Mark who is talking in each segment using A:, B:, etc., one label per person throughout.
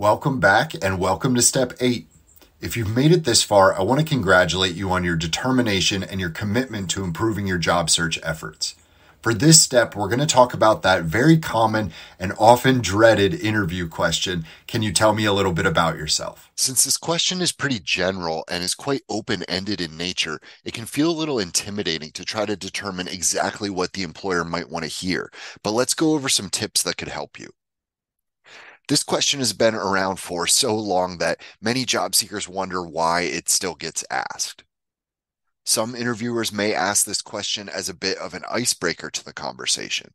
A: Welcome back and welcome to step eight. If you've made it this far, I want to congratulate you on your determination and your commitment to improving your job search efforts. For this step, we're going to talk about that very common and often dreaded interview question. Can you tell me a little bit about yourself?
B: Since this question is pretty general and is quite open ended in nature, it can feel a little intimidating to try to determine exactly what the employer might want to hear. But let's go over some tips that could help you. This question has been around for so long that many job seekers wonder why it still gets asked. Some interviewers may ask this question as a bit of an icebreaker to the conversation.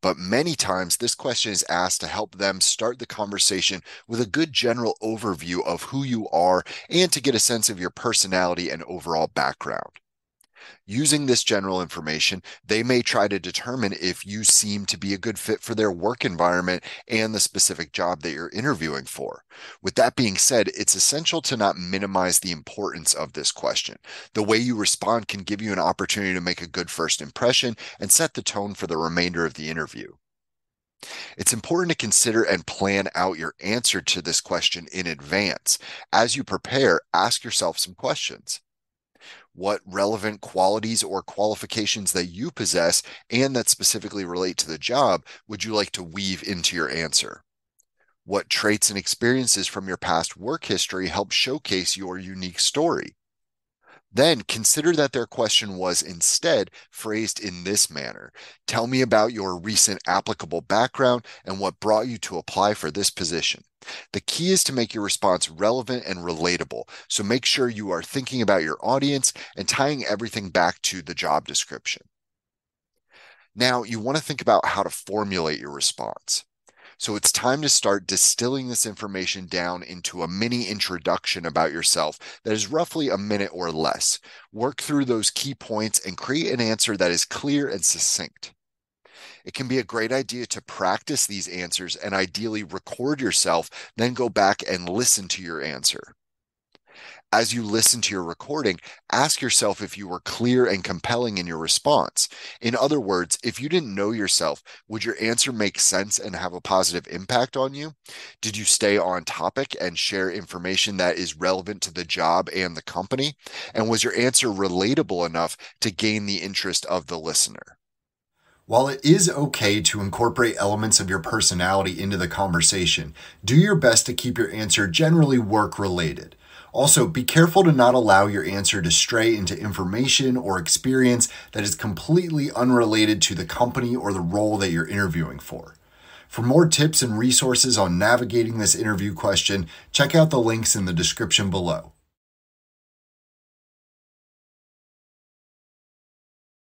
B: But many times, this question is asked to help them start the conversation with a good general overview of who you are and to get a sense of your personality and overall background. Using this general information, they may try to determine if you seem to be a good fit for their work environment and the specific job that you're interviewing for. With that being said, it's essential to not minimize the importance of this question. The way you respond can give you an opportunity to make a good first impression and set the tone for the remainder of the interview. It's important to consider and plan out your answer to this question in advance. As you prepare, ask yourself some questions what relevant qualities or qualifications that you possess and that specifically relate to the job would you like to weave into your answer? What traits and experiences from your past work history help showcase your unique story? Then consider that their question was instead phrased in this manner Tell me about your recent applicable background and what brought you to apply for this position. The key is to make your response relevant and relatable. So make sure you are thinking about your audience and tying everything back to the job description. Now, you want to think about how to formulate your response. So it's time to start distilling this information down into a mini introduction about yourself that is roughly a minute or less. Work through those key points and create an answer that is clear and succinct. It can be a great idea to practice these answers and ideally record yourself, then go back and listen to your answer as you listen to your recording, ask yourself if you were clear and compelling in your response. In other words, if you didn't know yourself, would your answer make sense and have a positive impact on you? Did you stay on topic and share information that is relevant to the job and the company? And was your answer relatable enough to gain the interest of the listener?
A: While it is okay to incorporate elements of your personality into the conversation, do your best to keep your answer generally work related. Also, be careful to not allow your answer to stray into information or experience that is completely unrelated to the company or the role that you're interviewing for. For more tips and resources on navigating this interview question, check out the links in the description below.